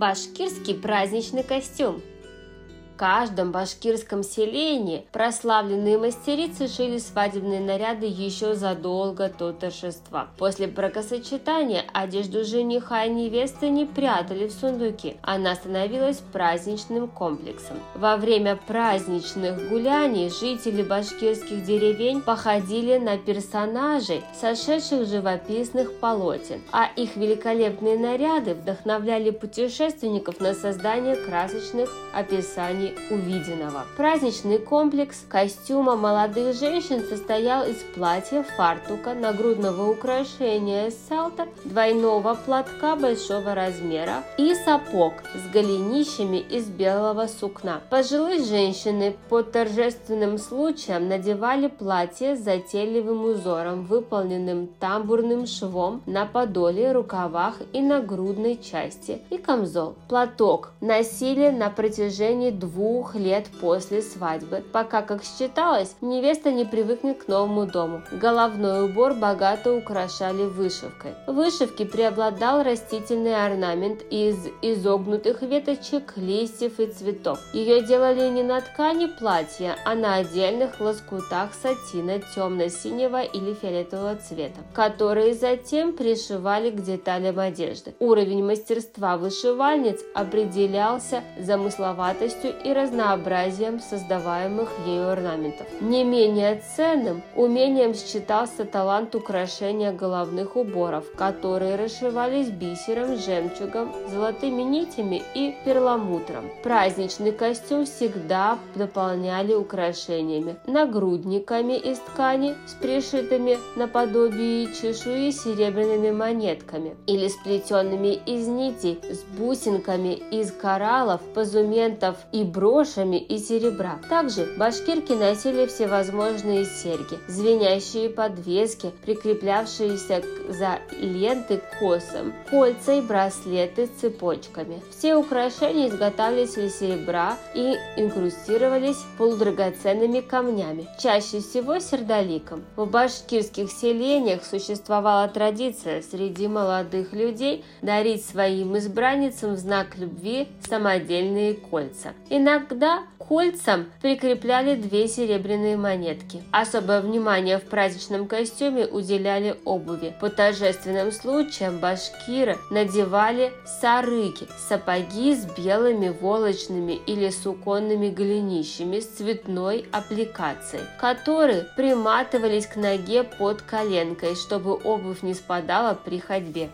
Башкирский праздничный костюм каждом башкирском селении прославленные мастерицы шили свадебные наряды еще задолго до торжества. После бракосочетания одежду жениха и невесты не прятали в сундуки, она становилась праздничным комплексом. Во время праздничных гуляний жители башкирских деревень походили на персонажей, сошедших живописных полотен, а их великолепные наряды вдохновляли путешественников на создание красочных описаний увиденного. Праздничный комплекс костюма молодых женщин состоял из платья, фартука, нагрудного украшения селтер, двойного платка большого размера и сапог с голенищами из белого сукна. Пожилые женщины по торжественным случаям надевали платье с затейливым узором, выполненным тамбурным швом на подоле, рукавах и нагрудной части и камзол. Платок носили на протяжении двух двух лет после свадьбы, пока, как считалось, невеста не привыкнет к новому дому. Головной убор богато украшали вышивкой. В вышивке преобладал растительный орнамент из изогнутых веточек, листьев и цветов. Ее делали не на ткани платья, а на отдельных лоскутах сатина темно-синего или фиолетового цвета, которые затем пришивали к деталям одежды. Уровень мастерства вышивальниц определялся замысловатостью и и разнообразием создаваемых ею орнаментов. Не менее ценным умением считался талант украшения головных уборов, которые расшивались бисером, жемчугом, золотыми нитями и перламутром. Праздничный костюм всегда дополняли украшениями, нагрудниками из ткани с пришитыми наподобие чешуи серебряными монетками или сплетенными из нитей с бусинками из кораллов, позументов и брошами и серебра. Также башкирки носили всевозможные серьги, звенящие подвески, прикреплявшиеся за ленты к косам, кольца и браслеты с цепочками. Все украшения изготавливались из серебра и инкрустировались полудрагоценными камнями, чаще всего сердоликом. В башкирских селениях существовала традиция среди молодых людей дарить своим избранницам в знак любви самодельные кольца. Иногда Иногда кольцам прикрепляли две серебряные монетки. Особое внимание в праздничном костюме уделяли обуви. По торжественным случаям башкиры надевали сарыки – сапоги с белыми волочными или суконными голенищами с цветной аппликацией, которые приматывались к ноге под коленкой, чтобы обувь не спадала при ходьбе.